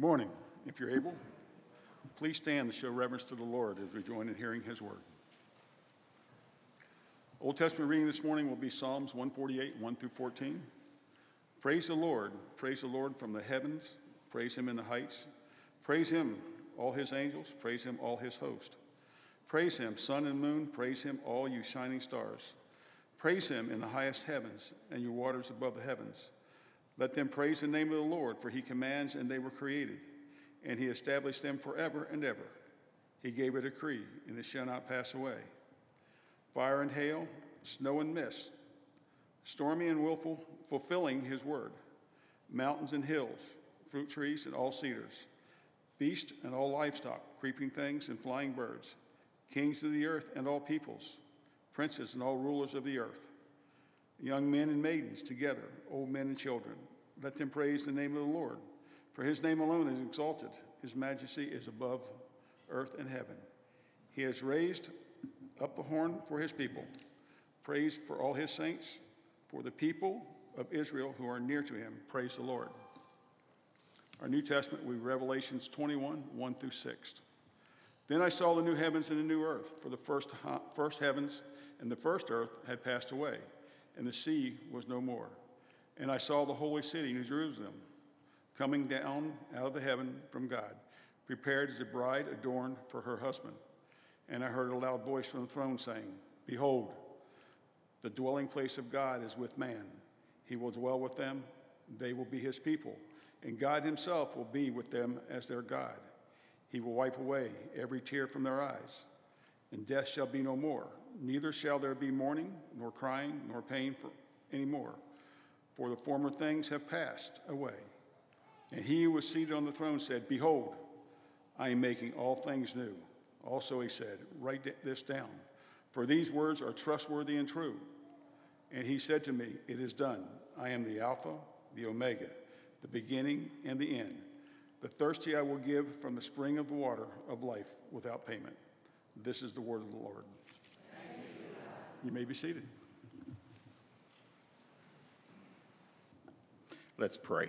Good morning. If you're able, please stand to show reverence to the Lord as we join in hearing his word. Old Testament reading this morning will be Psalms 148, 1 through 14. Praise the Lord. Praise the Lord from the heavens. Praise him in the heights. Praise him, all his angels. Praise him, all his host. Praise him, sun and moon. Praise him, all you shining stars. Praise him in the highest heavens and your waters above the heavens. Let them praise the name of the Lord, for he commands and they were created, and he established them forever and ever. He gave a decree, and it shall not pass away. Fire and hail, snow and mist, stormy and willful, fulfilling his word. Mountains and hills, fruit trees and all cedars, beast and all livestock, creeping things and flying birds, kings of the earth and all peoples, princes and all rulers of the earth young men and maidens together, old men and children. Let them praise the name of the Lord. For his name alone is exalted, his majesty is above earth and heaven. He has raised up a horn for his people, praise for all his saints, for the people of Israel who are near to him. Praise the Lord. Our New Testament, we Revelations 21, 1 through 6. Then I saw the new heavens and the new earth, for the first, first heavens and the first earth had passed away and the sea was no more. And I saw the holy city, New Jerusalem, coming down out of the heaven from God, prepared as a bride adorned for her husband. And I heard a loud voice from the throne saying, Behold, the dwelling place of God is with man. He will dwell with them, they will be his people, and God himself will be with them as their God. He will wipe away every tear from their eyes, and death shall be no more neither shall there be mourning, nor crying, nor pain for any more, for the former things have passed away. And he who was seated on the throne said, Behold, I am making all things new. Also he said, Write this down, for these words are trustworthy and true. And he said to me, It is done. I am the Alpha, the Omega, the beginning and the end. The thirsty I will give from the spring of water of life without payment. This is the word of the Lord. You may be seated. Let's pray.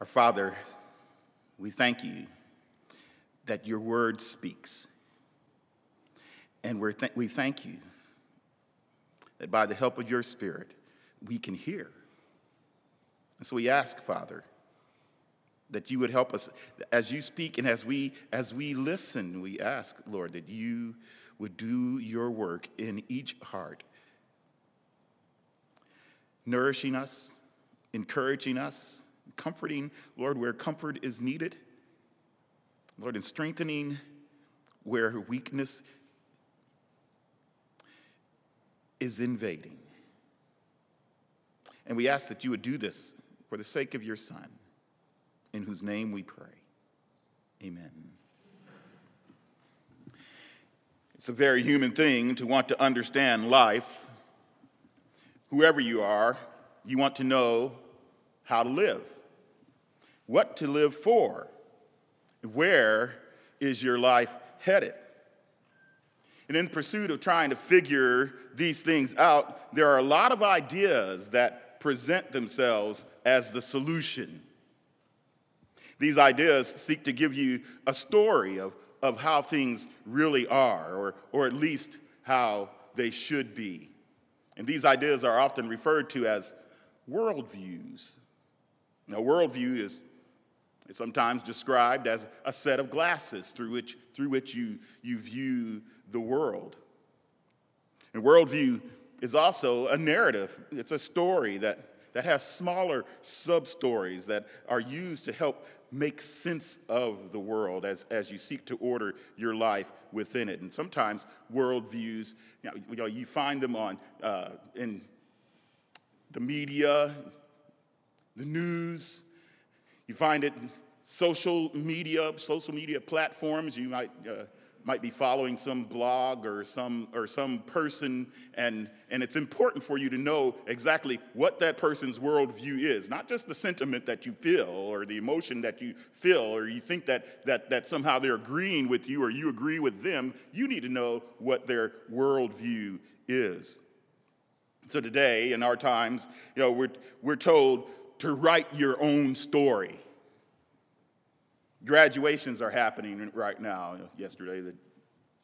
Our Father, we thank you that your word speaks. And we th- we thank you that by the help of your Spirit, we can hear. And so we ask, Father, that you would help us as you speak and as we as we listen we ask lord that you would do your work in each heart nourishing us encouraging us comforting lord where comfort is needed lord and strengthening where weakness is invading. And we ask that you would do this for the sake of your son in whose name we pray. Amen. It's a very human thing to want to understand life. Whoever you are, you want to know how to live, what to live for, where is your life headed. And in pursuit of trying to figure these things out, there are a lot of ideas that present themselves as the solution these ideas seek to give you a story of, of how things really are, or, or at least how they should be. And these ideas are often referred to as worldviews. Now, worldview is, is sometimes described as a set of glasses through which, through which you, you view the world. And worldview is also a narrative, it's a story that, that has smaller sub stories that are used to help make sense of the world as, as you seek to order your life within it. And sometimes worldviews, you, know, you, know, you find them on uh, in the media, the news, you find it in social media, social media platforms. You might uh, might be following some blog or some or some person and and it's important for you to know exactly what that person's worldview is. Not just the sentiment that you feel or the emotion that you feel or you think that that that somehow they're agreeing with you or you agree with them. You need to know what their worldview is. So today, in our times, you know, we're, we're told to write your own story. Graduations are happening right now. Yesterday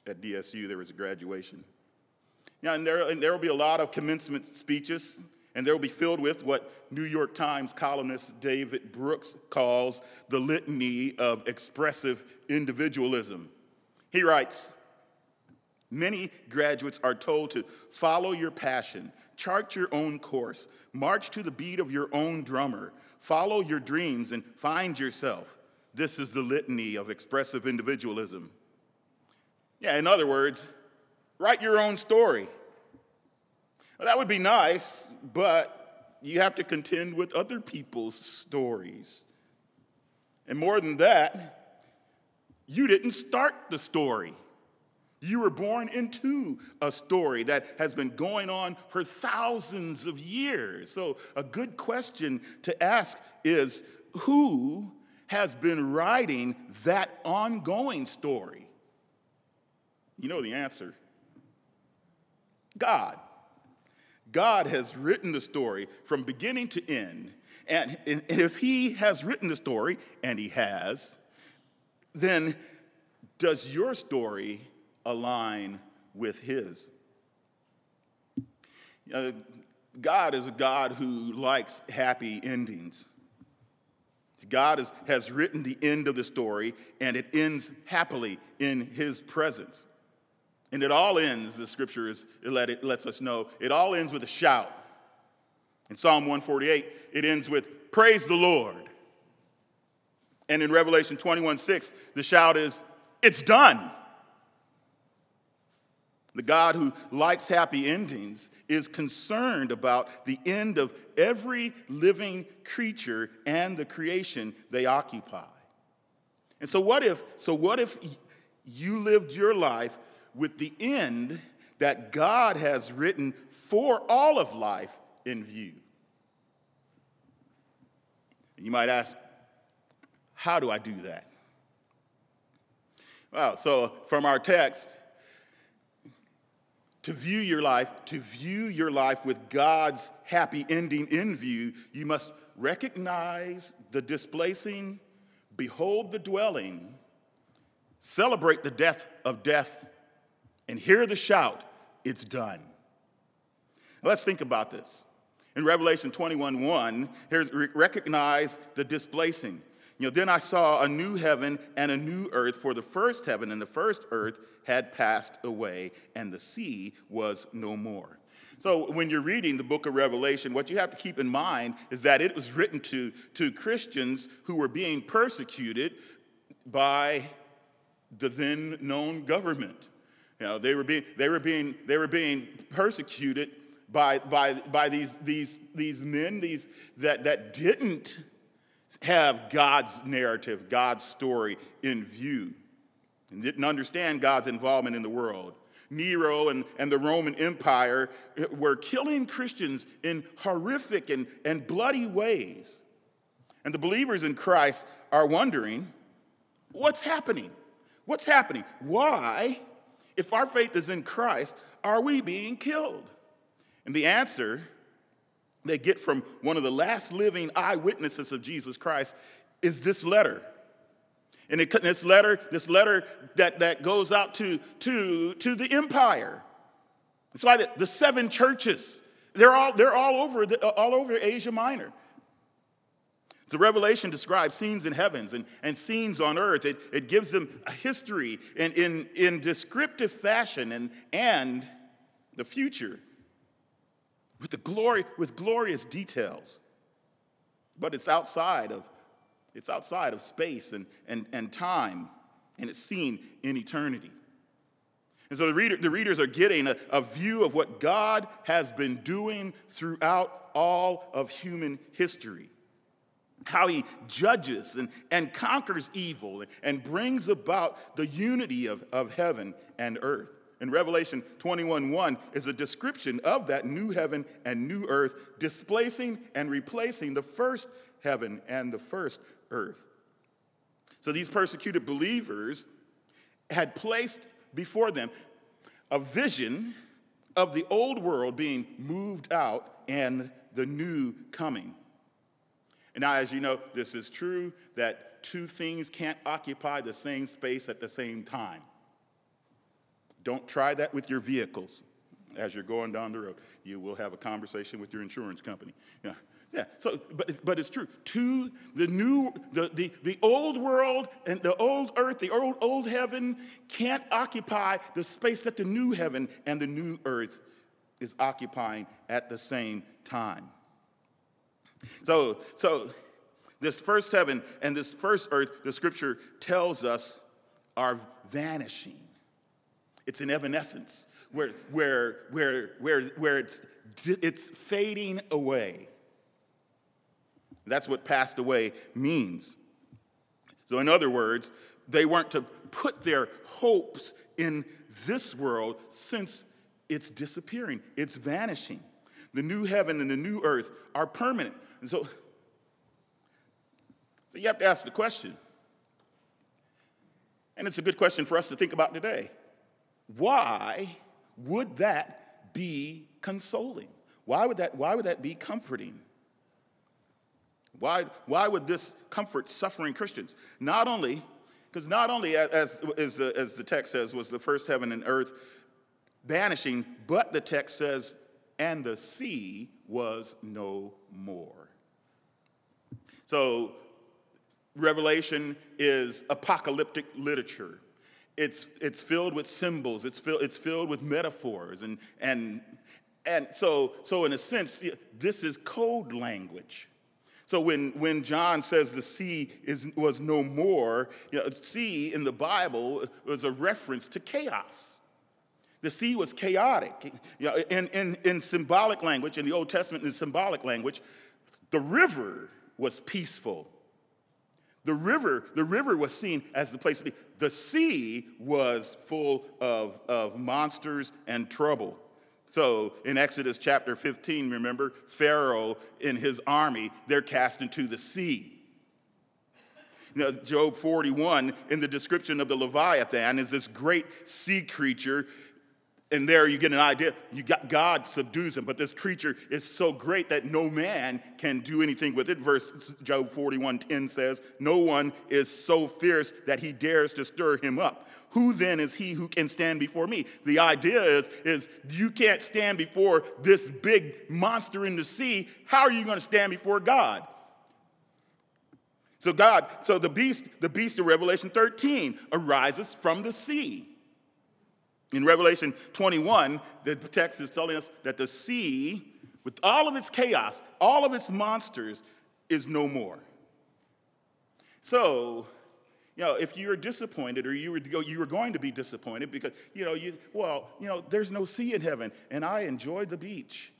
at DSU, there was a graduation. Yeah, and there, and there will be a lot of commencement speeches, and they will be filled with what New York Times columnist David Brooks calls the litany of expressive individualism. He writes Many graduates are told to follow your passion, chart your own course, march to the beat of your own drummer, follow your dreams, and find yourself. This is the litany of expressive individualism. Yeah, in other words, write your own story. Well, that would be nice, but you have to contend with other people's stories. And more than that, you didn't start the story. You were born into a story that has been going on for thousands of years. So, a good question to ask is who has been writing that ongoing story? You know the answer God. God has written the story from beginning to end. And, if He has written the story, and He has, then does your story align with His? Uh, God is a God who likes happy endings. God is, has written the end of the story, and it ends happily in His presence. And it all ends, the scripture is, it, let, it lets us know, it all ends with a shout. In Psalm 148, it ends with, Praise the Lord. And in Revelation 21 6, the shout is, It's done. The God who likes happy endings is concerned about the end of every living creature and the creation they occupy. And so what if so what if you lived your life with the end that God has written for all of life in view? You might ask, how do I do that? Well, so from our text, to view your life, to view your life with God's happy ending in view, you must recognize the displacing, behold the dwelling, celebrate the death of death, and hear the shout, it's done. Let's think about this. In Revelation 21 1, here's recognize the displacing. You know, then I saw a new heaven and a new earth, for the first heaven and the first earth had passed away, and the sea was no more. So, when you're reading the book of Revelation, what you have to keep in mind is that it was written to, to Christians who were being persecuted by the then known government. You know, they were being, they were being, they were being persecuted by, by, by these, these, these men these, that, that didn't have God's narrative, God's story in view and didn't understand God's involvement in the world. Nero and, and the Roman Empire were killing Christians in horrific and, and bloody ways. And the believers in Christ are wondering what's happening? What's happening? Why, if our faith is in Christ, are we being killed? And the answer they get from one of the last living eyewitnesses of Jesus Christ is this letter and it, this letter, this letter that, that goes out to, to, to the empire. It's why the, the seven churches, they're all, they're all over, the, all over Asia Minor. The Revelation describes scenes in heavens and, and scenes on earth. It, it gives them a history in, in, in descriptive fashion and, and the future with, the glory, with glorious details. But it's outside of it's outside of space and, and, and time, and it's seen in eternity. And so the, reader, the readers are getting a, a view of what God has been doing throughout all of human history. How he judges and, and conquers evil and brings about the unity of, of heaven and earth. And Revelation 21 1 is a description of that new heaven and new earth, displacing and replacing the first heaven and the first earth. So these persecuted believers had placed before them a vision of the old world being moved out and the new coming. And now, as you know, this is true that two things can't occupy the same space at the same time. Don't try that with your vehicles as you're going down the road. You will have a conversation with your insurance company. Yeah. Yeah, so but but it's true. To the new the, the the old world and the old earth, the old old heaven can't occupy the space that the new heaven and the new earth is occupying at the same time. So so this first heaven and this first earth, the scripture tells us are vanishing. It's an evanescence where, where, where, where, where it's, it's fading away. That's what passed away means. So, in other words, they weren't to put their hopes in this world since it's disappearing, it's vanishing. The new heaven and the new earth are permanent. And so, so you have to ask the question. And it's a good question for us to think about today. Why would that be consoling? Why would that, why would that be comforting? Why, why would this comfort suffering Christians? Not only, because not only, as, as, the, as the text says, was the first heaven and earth vanishing, but the text says, and the sea was no more. So, Revelation is apocalyptic literature. It's, it's filled with symbols, it's, fill, it's filled with metaphors. And, and, and so, so, in a sense, this is code language. So when, when John says the sea is, was no more, you know, sea in the Bible was a reference to chaos. The sea was chaotic. You know, in, in, in symbolic language, in the Old Testament, in symbolic language, the river was peaceful. The river, the river was seen as the place to be. The sea was full of, of monsters and trouble. So in Exodus chapter 15, remember, Pharaoh and his army, they're cast into the sea. Now, Job 41, in the description of the Leviathan, is this great sea creature and there you get an idea. You got God subdues him, but this creature is so great that no man can do anything with it. Verse Job 41:10 says, "No one is so fierce that he dares to stir him up." Who then is he who can stand before me? The idea is, is you can't stand before this big monster in the sea. How are you going to stand before God? So God, so the beast, the beast of Revelation 13 arises from the sea. In Revelation 21, the text is telling us that the sea, with all of its chaos, all of its monsters, is no more. So, you know, if you're disappointed or you were, you were going to be disappointed because, you know, you, well, you know, there's no sea in heaven and I enjoy the beach.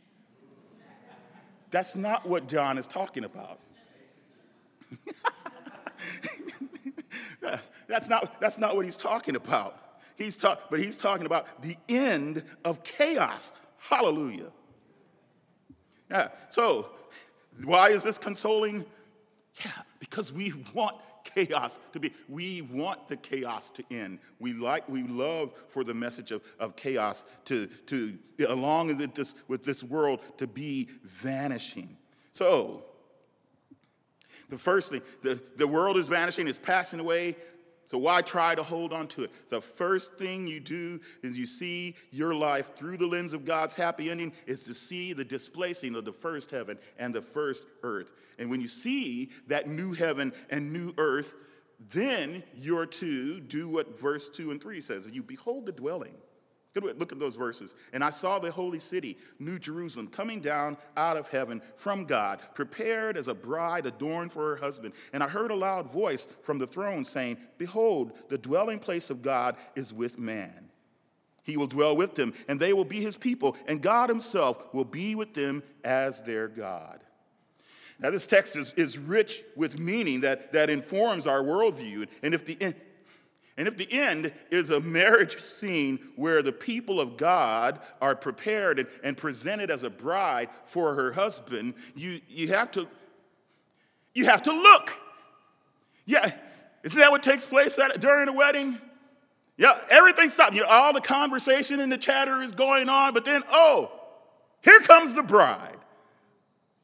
That's not what John is talking about. that's, not, that's not what he's talking about. He's talk, but he's talking about the end of chaos. Hallelujah. Yeah. So, why is this consoling? Yeah, because we want chaos to be we want the chaos to end we like we love for the message of, of chaos to to along with this with this world to be vanishing so the first thing the, the world is vanishing it's passing away so why try to hold on to it? The first thing you do is you see your life through the lens of God's happy ending is to see the displacing of the first heaven and the first earth. And when you see that new heaven and new earth, then you're to do what verse 2 and 3 says. You behold the dwelling Look at those verses. And I saw the holy city, New Jerusalem, coming down out of heaven from God, prepared as a bride adorned for her husband. And I heard a loud voice from the throne saying, Behold, the dwelling place of God is with man. He will dwell with them, and they will be his people, and God himself will be with them as their God. Now, this text is, is rich with meaning that, that informs our worldview. And if the, and if the end is a marriage scene where the people of God are prepared and, and presented as a bride for her husband, you, you, have to, you have to look. Yeah, isn't that what takes place at, during a wedding? Yeah, everything stops. You know, all the conversation and the chatter is going on, but then, oh, here comes the bride.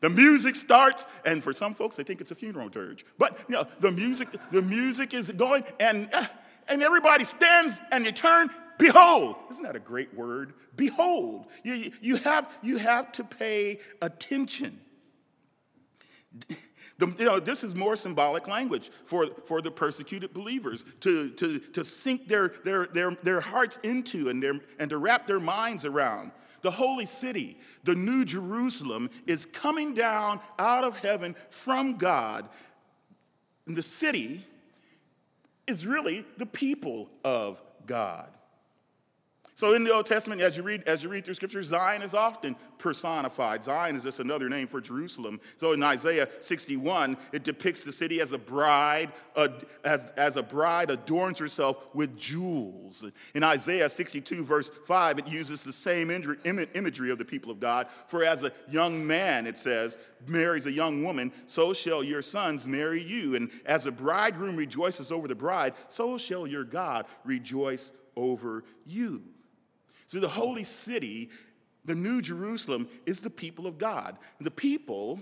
The music starts, and for some folks, they think it's a funeral dirge. But you know, the music, the music is going, and uh, and everybody stands and you turn. Behold, isn't that a great word? Behold, you, you have you have to pay attention. The, you know, this is more symbolic language for, for the persecuted believers to, to, to sink their, their, their, their hearts into and, their, and to wrap their minds around. The holy city, the new Jerusalem, is coming down out of heaven from God. And the city is really the people of God. So in the Old Testament, as you read, as you read through scripture, Zion is often personified. Zion is just another name for Jerusalem. So in Isaiah 61, it depicts the city as a bride, as, as a bride adorns herself with jewels. In Isaiah 62, verse 5, it uses the same imagery of the people of God. For as a young man, it says, marries a young woman, so shall your sons marry you. And as a bridegroom rejoices over the bride, so shall your God rejoice over you. So the holy city, the New Jerusalem, is the people of God. The people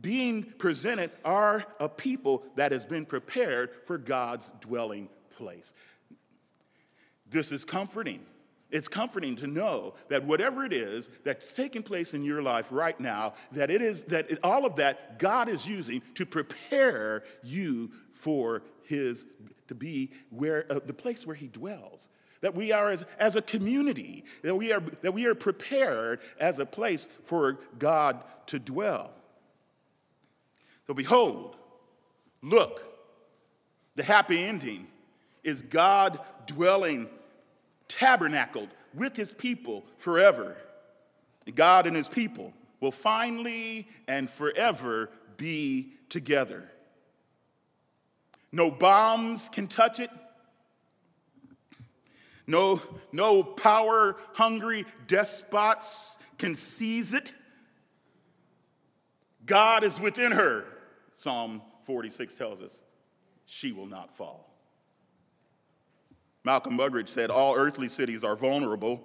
being presented are a people that has been prepared for God's dwelling place. This is comforting. It's comforting to know that whatever it is that's taking place in your life right now, that it is that it, all of that God is using to prepare you for His to be where uh, the place where He dwells that we are as, as a community, that we, are, that we are prepared as a place for God to dwell. So, behold, look, the happy ending is God dwelling, tabernacled with his people forever. God and his people will finally and forever be together. No bombs can touch it. No, no power hungry despots can seize it. God is within her, Psalm 46 tells us. She will not fall. Malcolm Muggeridge said, All earthly cities are vulnerable.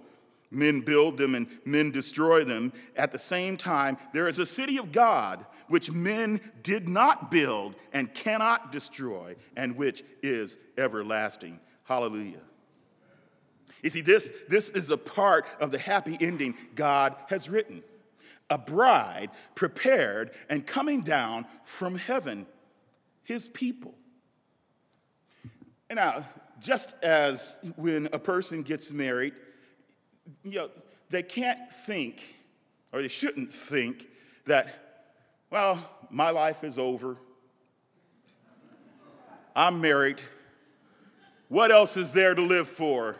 Men build them and men destroy them. At the same time, there is a city of God which men did not build and cannot destroy, and which is everlasting. Hallelujah. You see, this, this is a part of the happy ending God has written. A bride prepared and coming down from heaven, his people. And now, just as when a person gets married, you know, they can't think, or they shouldn't think, that, well, my life is over. I'm married. What else is there to live for?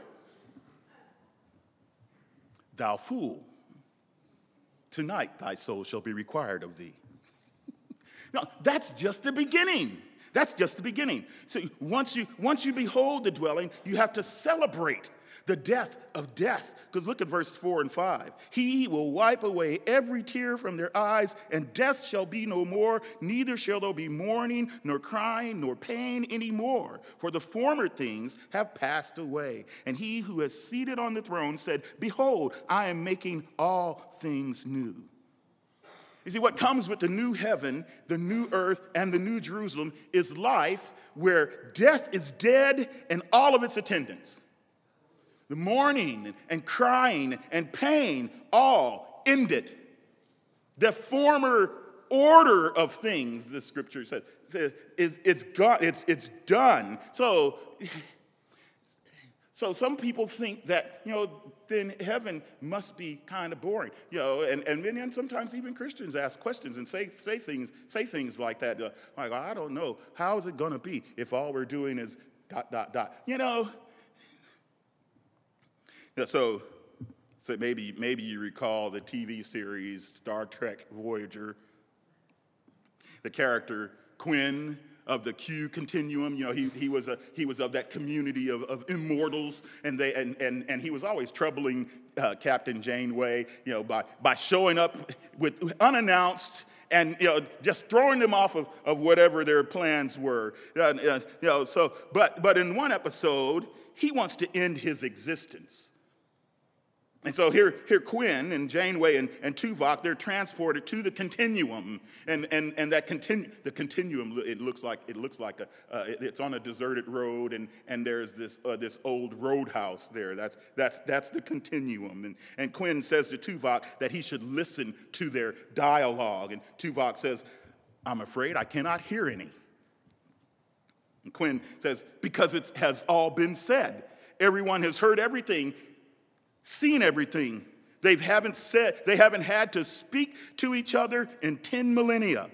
Thou fool, tonight thy soul shall be required of thee. now, that's just the beginning. That's just the beginning. So once you once you behold the dwelling, you have to celebrate the death of death. Because look at verse 4 and 5. He will wipe away every tear from their eyes, and death shall be no more, neither shall there be mourning, nor crying, nor pain anymore. For the former things have passed away. And he who is seated on the throne said, Behold, I am making all things new. You see, what comes with the new heaven, the new earth, and the new Jerusalem is life where death is dead and all of its attendants. The mourning and crying and pain all ended. The former order of things, the scripture says, is it's gone, it's, it's done. So, so some people think that, you know, then heaven must be kind of boring. You know, and, and, many and sometimes even Christians ask questions and say, say things, say things like that. Like, I don't know, how is it gonna be if all we're doing is dot, dot, dot? You know, yeah, so, so maybe, maybe you recall the TV series Star Trek Voyager. The character Quinn of the Q continuum. You know, he, he, was, a, he was of that community of, of immortals, and, they, and, and, and he was always troubling uh, Captain Janeway, you know, by, by showing up with unannounced and you know, just throwing them off of, of whatever their plans were. Uh, you know, so, but, but in one episode, he wants to end his existence. And so here, here Quinn and Janeway and, and Tuvok, they're transported to the continuum. And, and, and that continu- the continuum, it looks like, it looks like a, uh, it's on a deserted road and, and there's this, uh, this old roadhouse there. That's, that's, that's the continuum. And, and Quinn says to Tuvok that he should listen to their dialogue. And Tuvok says, I'm afraid I cannot hear any. And Quinn says, because it has all been said. Everyone has heard everything seen everything. They haven't said, they haven't had to speak to each other in 10 millennia.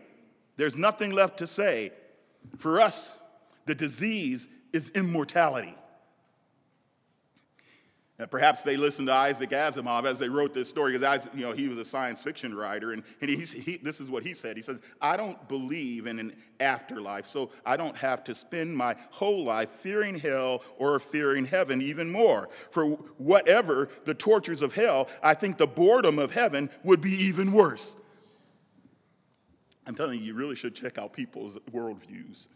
There's nothing left to say. For us, the disease is immortality. And perhaps they listened to Isaac Asimov as they wrote this story, because you know, he was a science fiction writer, and, and he, this is what he said. He says, I don't believe in an afterlife, so I don't have to spend my whole life fearing hell or fearing heaven even more. For whatever the tortures of hell, I think the boredom of heaven would be even worse. I'm telling you, you really should check out people's worldviews.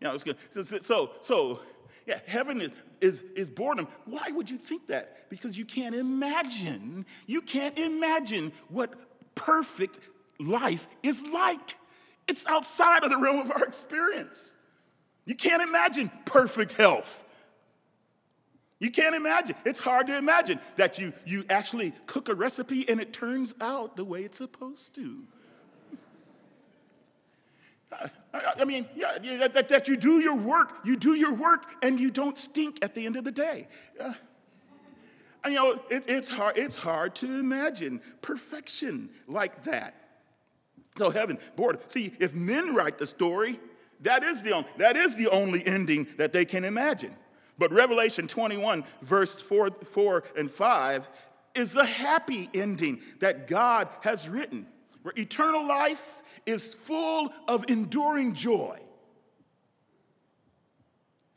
You know, it's good. So, so, so yeah, heaven is, is, is boredom. Why would you think that? Because you can't imagine, you can't imagine what perfect life is like. It's outside of the realm of our experience. You can't imagine perfect health. You can't imagine. It's hard to imagine that you, you actually cook a recipe and it turns out the way it's supposed to. I mean, yeah, that, that you do your work, you do your work, and you don't stink at the end of the day. Uh, you know, it, it's, hard, it's hard to imagine perfection like that. So heaven, bored. See, if men write the story, that is the, only, that is the only ending that they can imagine. But Revelation 21, verse 4, 4 and 5, is a happy ending that God has written, where eternal life is full of enduring joy.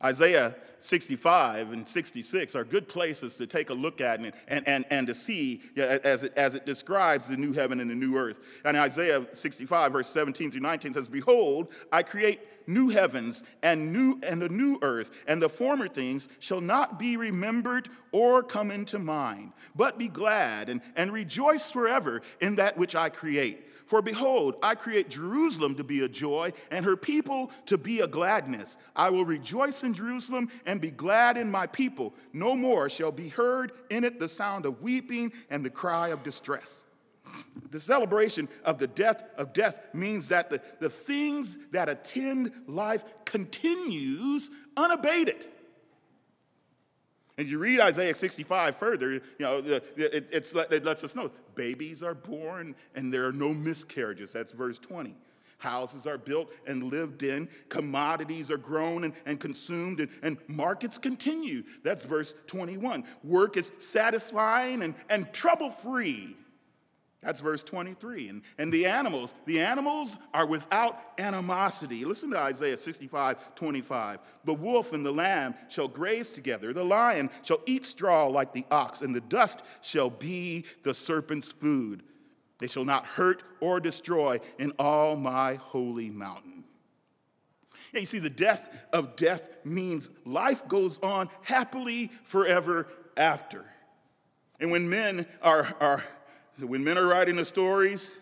Isaiah 65 and 66 are good places to take a look at and, and, and, and to see as it, as it describes the new heaven and the new earth. And Isaiah 65, verse 17 through 19 says, Behold, I create new heavens and new and a new earth, and the former things shall not be remembered or come into mind, but be glad and, and rejoice forever in that which I create. For behold, I create Jerusalem to be a joy, and her people to be a gladness. I will rejoice in Jerusalem and be glad in my people. No more shall be heard in it the sound of weeping and the cry of distress. The celebration of the death of death means that the, the things that attend life continues unabated. As you read Isaiah 65 further, you know, it, it lets us know babies are born and there are no miscarriages. That's verse 20. Houses are built and lived in, commodities are grown and, and consumed, and, and markets continue. That's verse 21. Work is satisfying and, and trouble free. That's verse 23. And, and the animals, the animals are without animosity. Listen to Isaiah 65, 25. The wolf and the lamb shall graze together. The lion shall eat straw like the ox, and the dust shall be the serpent's food. They shall not hurt or destroy in all my holy mountain. Yeah, you see, the death of death means life goes on happily forever after. And when men are, are so when men are writing the stories,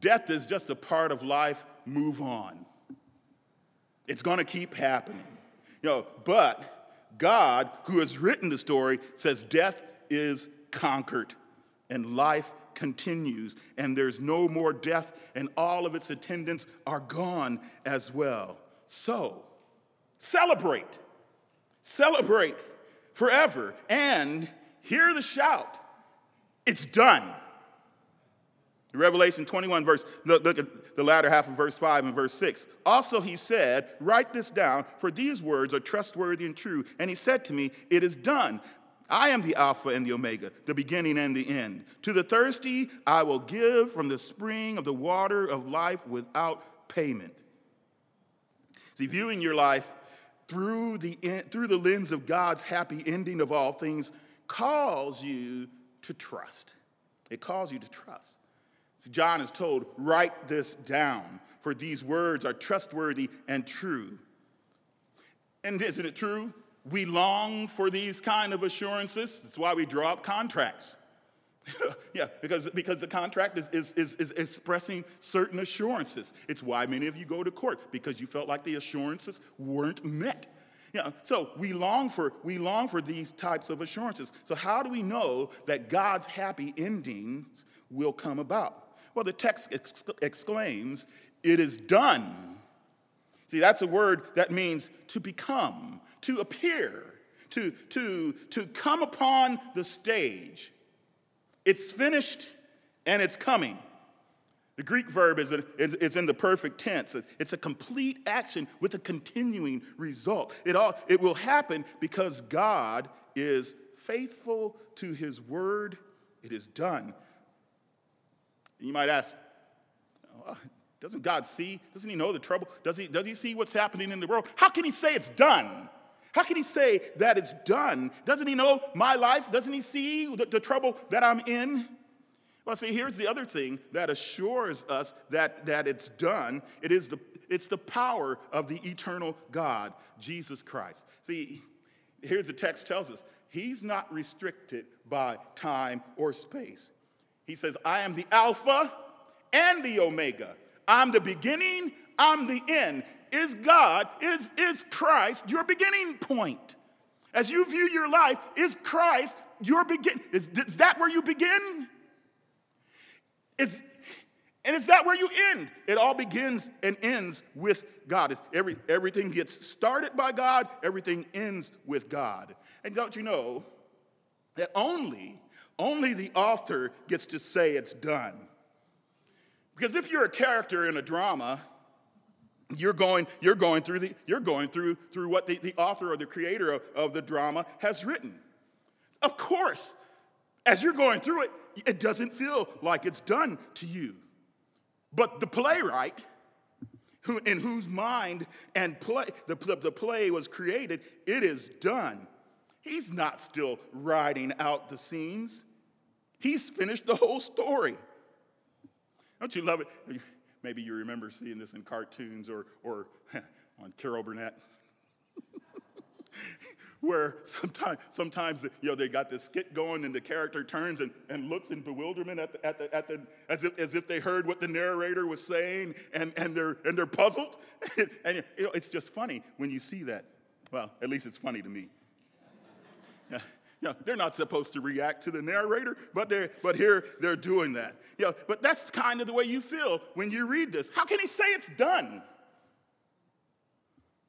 death is just a part of life, move on. It's going to keep happening. You know, but God, who has written the story, says death is conquered and life continues, and there's no more death, and all of its attendants are gone as well. So, celebrate. Celebrate forever and hear the shout it's done. Revelation 21, verse, look, look, at the latter half of verse 5 and verse 6. Also, he said, Write this down, for these words are trustworthy and true. And he said to me, It is done. I am the Alpha and the Omega, the beginning and the end. To the thirsty, I will give from the spring of the water of life without payment. See, viewing your life through the, through the lens of God's happy ending of all things calls you to trust. It calls you to trust. So John is told, write this down, for these words are trustworthy and true. And isn't it true? We long for these kind of assurances. That's why we draw up contracts. yeah, because, because the contract is, is, is, is expressing certain assurances. It's why many of you go to court, because you felt like the assurances weren't met. So we long for we long for these types of assurances. So how do we know that God's happy endings will come about? Well, the text ex- exclaims, "It is done." See, that's a word that means to become, to appear, to to to come upon the stage. It's finished and it's coming. The Greek verb is, a, in the perfect tense. It's a complete action with a continuing result. It, all, it will happen because God is faithful to his word. It is done. You might ask, doesn't God see? Doesn't he know the trouble? Does he, does he see what's happening in the world? How can he say it's done? How can he say that it's done? Doesn't he know my life? Doesn't he see the, the trouble that I'm in? Well, see, here's the other thing that assures us that, that it's done. It is the, it's the power of the eternal God, Jesus Christ. See, here's the text tells us he's not restricted by time or space. He says, I am the Alpha and the Omega. I'm the beginning, I'm the end is God, is, is Christ your beginning point? As you view your life, is Christ your begin? Is, is that where you begin? Is, and is that where you end? It all begins and ends with God. It's every, everything gets started by God, everything ends with God. And don't you know that only, only the author gets to say it's done? Because if you're a character in a drama, you're going, you're going through the, you're going through, through what the, the author or the creator of, of the drama has written. Of course, as you're going through it, it doesn't feel like it's done to you. But the playwright, who, in whose mind and play the, the, play was created, it is done. He's not still writing out the scenes. He's finished the whole story. Don't you love it? Maybe you remember seeing this in cartoons or, or on Carol Burnett. Where sometimes, sometimes you know, they got this skit going and the character turns and, and looks in bewilderment at the, at the, at the, as, if, as if they heard what the narrator was saying and, and, they're, and they're puzzled. and you know, it's just funny when you see that. Well, at least it's funny to me. Yeah. You know, they're not supposed to react to the narrator, but, they're, but here they're doing that. You know, but that's kind of the way you feel when you read this. How can he say it's done?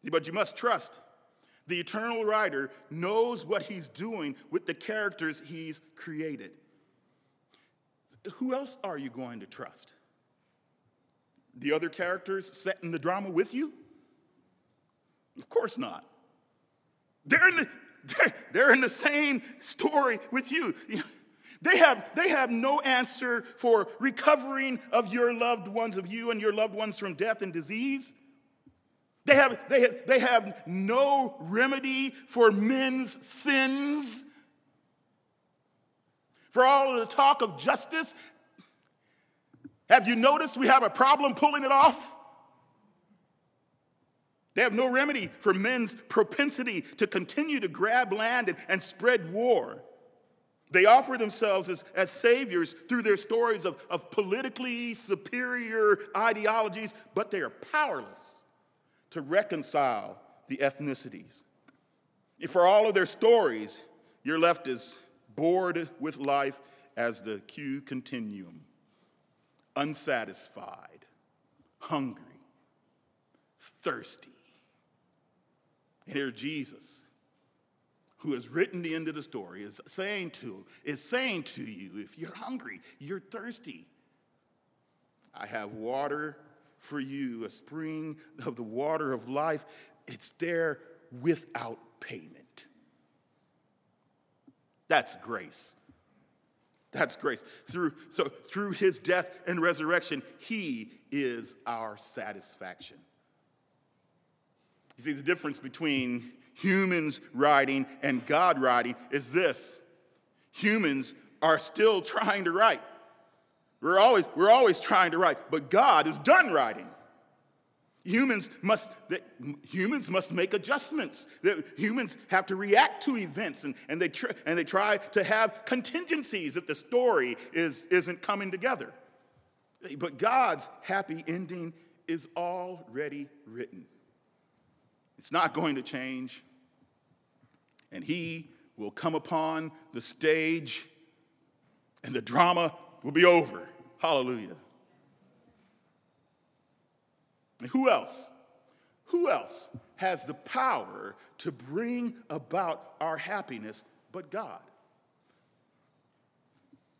But you must trust. The eternal writer knows what he's doing with the characters he's created. Who else are you going to trust? The other characters set in the drama with you? Of course not. They're in the, they're, they're in the same story with you. They have, they have no answer for recovering of your loved ones, of you and your loved ones from death and disease. They have, they have, they have no remedy for men's sins. For all of the talk of justice, have you noticed we have a problem pulling it off? They have no remedy for men's propensity to continue to grab land and, and spread war. They offer themselves as, as saviors through their stories of, of politically superior ideologies, but they are powerless to reconcile the ethnicities. If for all of their stories, you're left as bored with life as the Q continuum, unsatisfied, hungry, thirsty, and here Jesus, who has written the end of the story, is saying to, is saying to you, if you're hungry, you're thirsty, I have water for you, a spring of the water of life. It's there without payment. That's grace. That's grace. Through, so through his death and resurrection, he is our satisfaction. You see, the difference between humans writing and God writing is this humans are still trying to write. We're always, we're always trying to write, but God is done writing. Humans must, that humans must make adjustments. That Humans have to react to events and, and, they tr- and they try to have contingencies if the story is, isn't coming together. But God's happy ending is already written. It's not going to change. And He will come upon the stage and the drama will be over. Hallelujah. And who else? Who else has the power to bring about our happiness but God?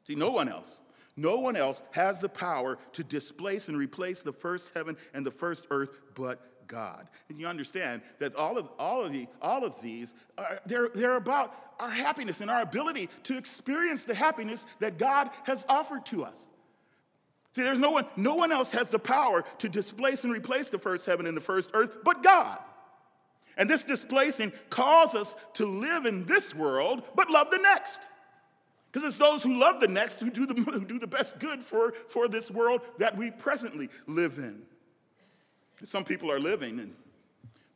See, no one else. No one else has the power to displace and replace the first heaven and the first earth but God. And you understand that all of, all of, the, all of these, are, they're, they're about our happiness and our ability to experience the happiness that God has offered to us. See, there's no one, no one else has the power to displace and replace the first heaven and the first earth but God. And this displacing calls us to live in this world but love the next. Because it's those who love the next who do the, who do the best good for, for this world that we presently live in. Some people are living and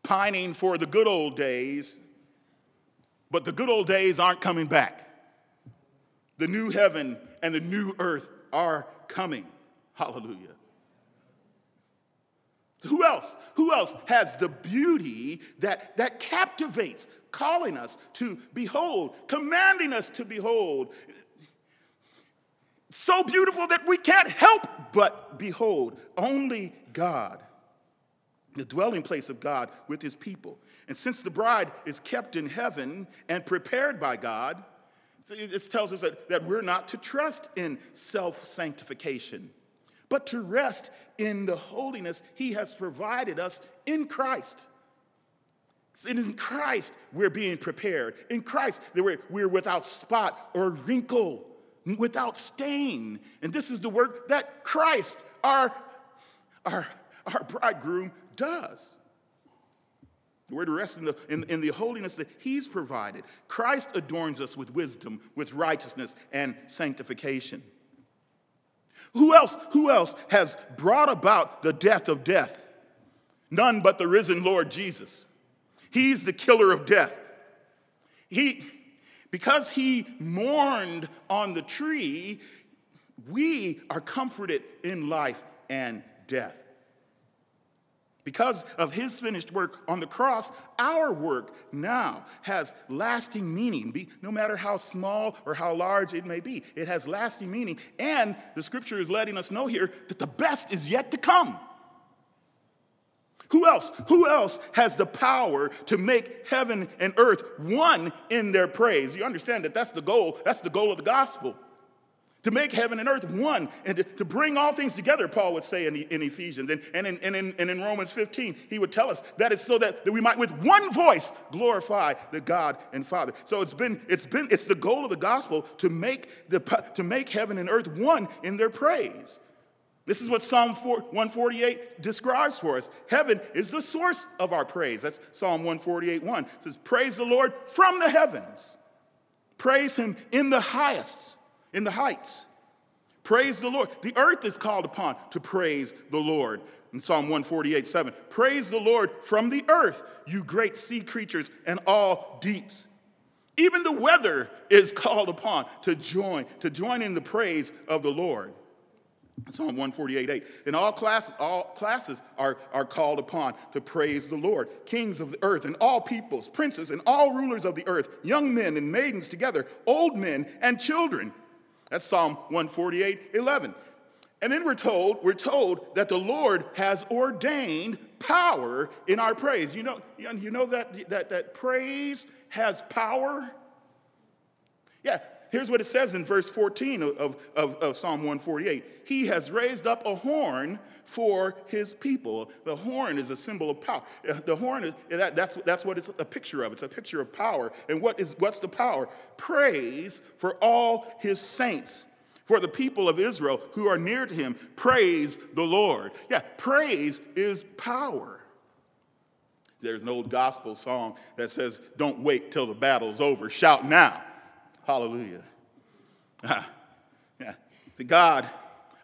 pining for the good old days, but the good old days aren't coming back. The new heaven and the new earth are coming. Hallelujah. Who else? Who else has the beauty that, that captivates, calling us to behold, commanding us to behold? So beautiful that we can't help but behold. Only God, the dwelling place of God with his people. And since the bride is kept in heaven and prepared by God, this tells us that, that we're not to trust in self sanctification but to rest in the holiness he has provided us in Christ. In Christ, we're being prepared. In Christ, we're, we're without spot or wrinkle, without stain. And this is the work that Christ, our, our, our bridegroom, does. We're to rest in the, in, in the holiness that He's provided. Christ adorns us with wisdom, with righteousness, and sanctification. Who else, who else has brought about the death of death? None but the risen Lord Jesus. He's the killer of death. He, because he mourned on the tree, we are comforted in life and death. Because of his finished work on the cross, our work now has lasting meaning. no matter how small or how large it may be, it has lasting meaning. And the scripture is letting us know here that the best is yet to come. Who else? Who else has the power to make heaven and earth one in their praise? You understand that that's the goal. That's the goal of the gospel to make heaven and earth one and to, bring all things together, Paul would say in, in Ephesians. And, and, in, and, in, and in Romans 15, he would tell us that is so that, that we might with one voice glorify the God and Father. So it's been, it's been, it's the goal of the gospel to make, the, to make heaven and earth one in their praise. This is what Psalm 148 describes for us. Heaven is the source of our praise. That's Psalm 148 1. It says, Praise the Lord from the heavens. Praise him in the highest in the heights. Praise the Lord. The earth is called upon to praise the Lord. In Psalm 148 7, praise the Lord from the earth, you great sea creatures and all deeps. Even the weather is called upon to join, to join in the praise of the Lord. Psalm 148 8. And all classes, all classes are, are called upon to praise the Lord. Kings of the earth and all peoples, princes and all rulers of the earth, young men and maidens together, old men and children that's Psalm 148, 11. And then we're told, we're told that the Lord has ordained power in our praise. You know, you know that, that, that praise has power? Yeah, here's what it says in verse 14 of, of, of, Psalm 148 He has raised up a horn for his people. The horn is a symbol of power. Uh, the horn, is, that, that's, that's what it's a picture of. It's a picture of power. And what is, what's the power? Praise for all his saints. For the people of Israel who are near to him, praise the Lord. Yeah, praise is power. There's an old gospel song that says, Don't wait till the battle's over, shout now. Hallelujah. See, God,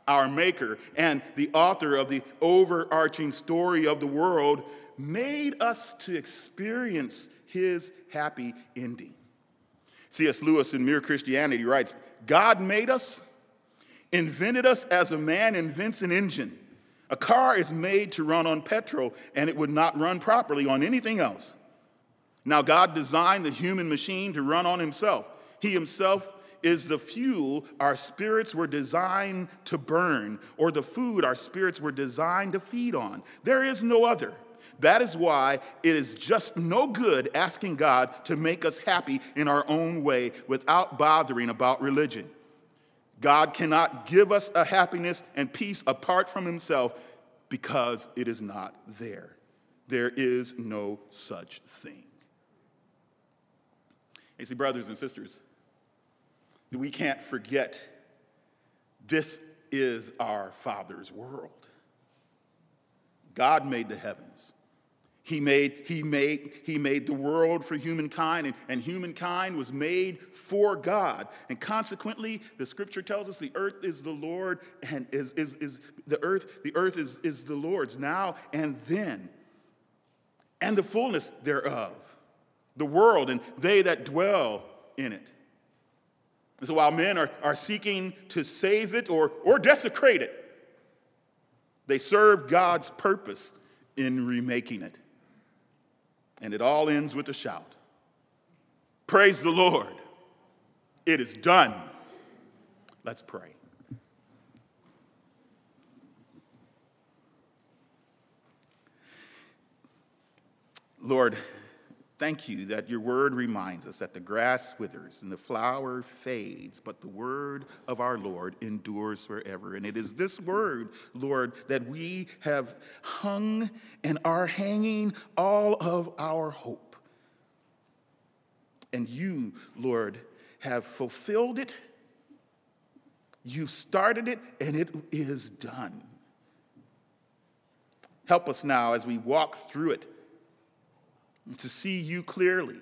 our Maker and the author of the overarching story of the world, made us to experience his happy ending. C.S. Lewis in Mere Christianity writes God made us, invented us as a man invents an engine. A car is made to run on petrol, and it would not run properly on anything else. Now, God designed the human machine to run on himself. He himself is the fuel our spirits were designed to burn, or the food our spirits were designed to feed on. There is no other. That is why it is just no good asking God to make us happy in our own way without bothering about religion. God cannot give us a happiness and peace apart from Himself because it is not there. There is no such thing. You see, brothers and sisters, we can't forget this is our Father's world. God made the heavens. He made, he made, he made the world for humankind, and, and humankind was made for God. And consequently, the scripture tells us the earth is the Lord and is, is, is the earth, the earth is, is the Lord's now and then, and the fullness thereof, the world and they that dwell in it. So while men are, are seeking to save it or, or desecrate it, they serve God's purpose in remaking it. And it all ends with a shout Praise the Lord, it is done. Let's pray. Lord, Thank you that your word reminds us that the grass withers and the flower fades, but the word of our Lord endures forever. And it is this word, Lord, that we have hung and are hanging all of our hope. And you, Lord, have fulfilled it. You started it, and it is done. Help us now as we walk through it to see you clearly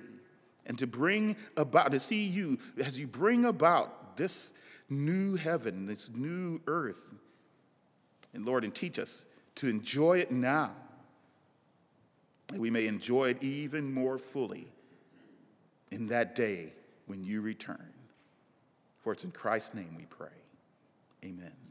and to bring about, to see you as you bring about this new heaven, this new earth. And Lord, and teach us to enjoy it now, that we may enjoy it even more fully in that day when you return. For it's in Christ's name we pray. Amen.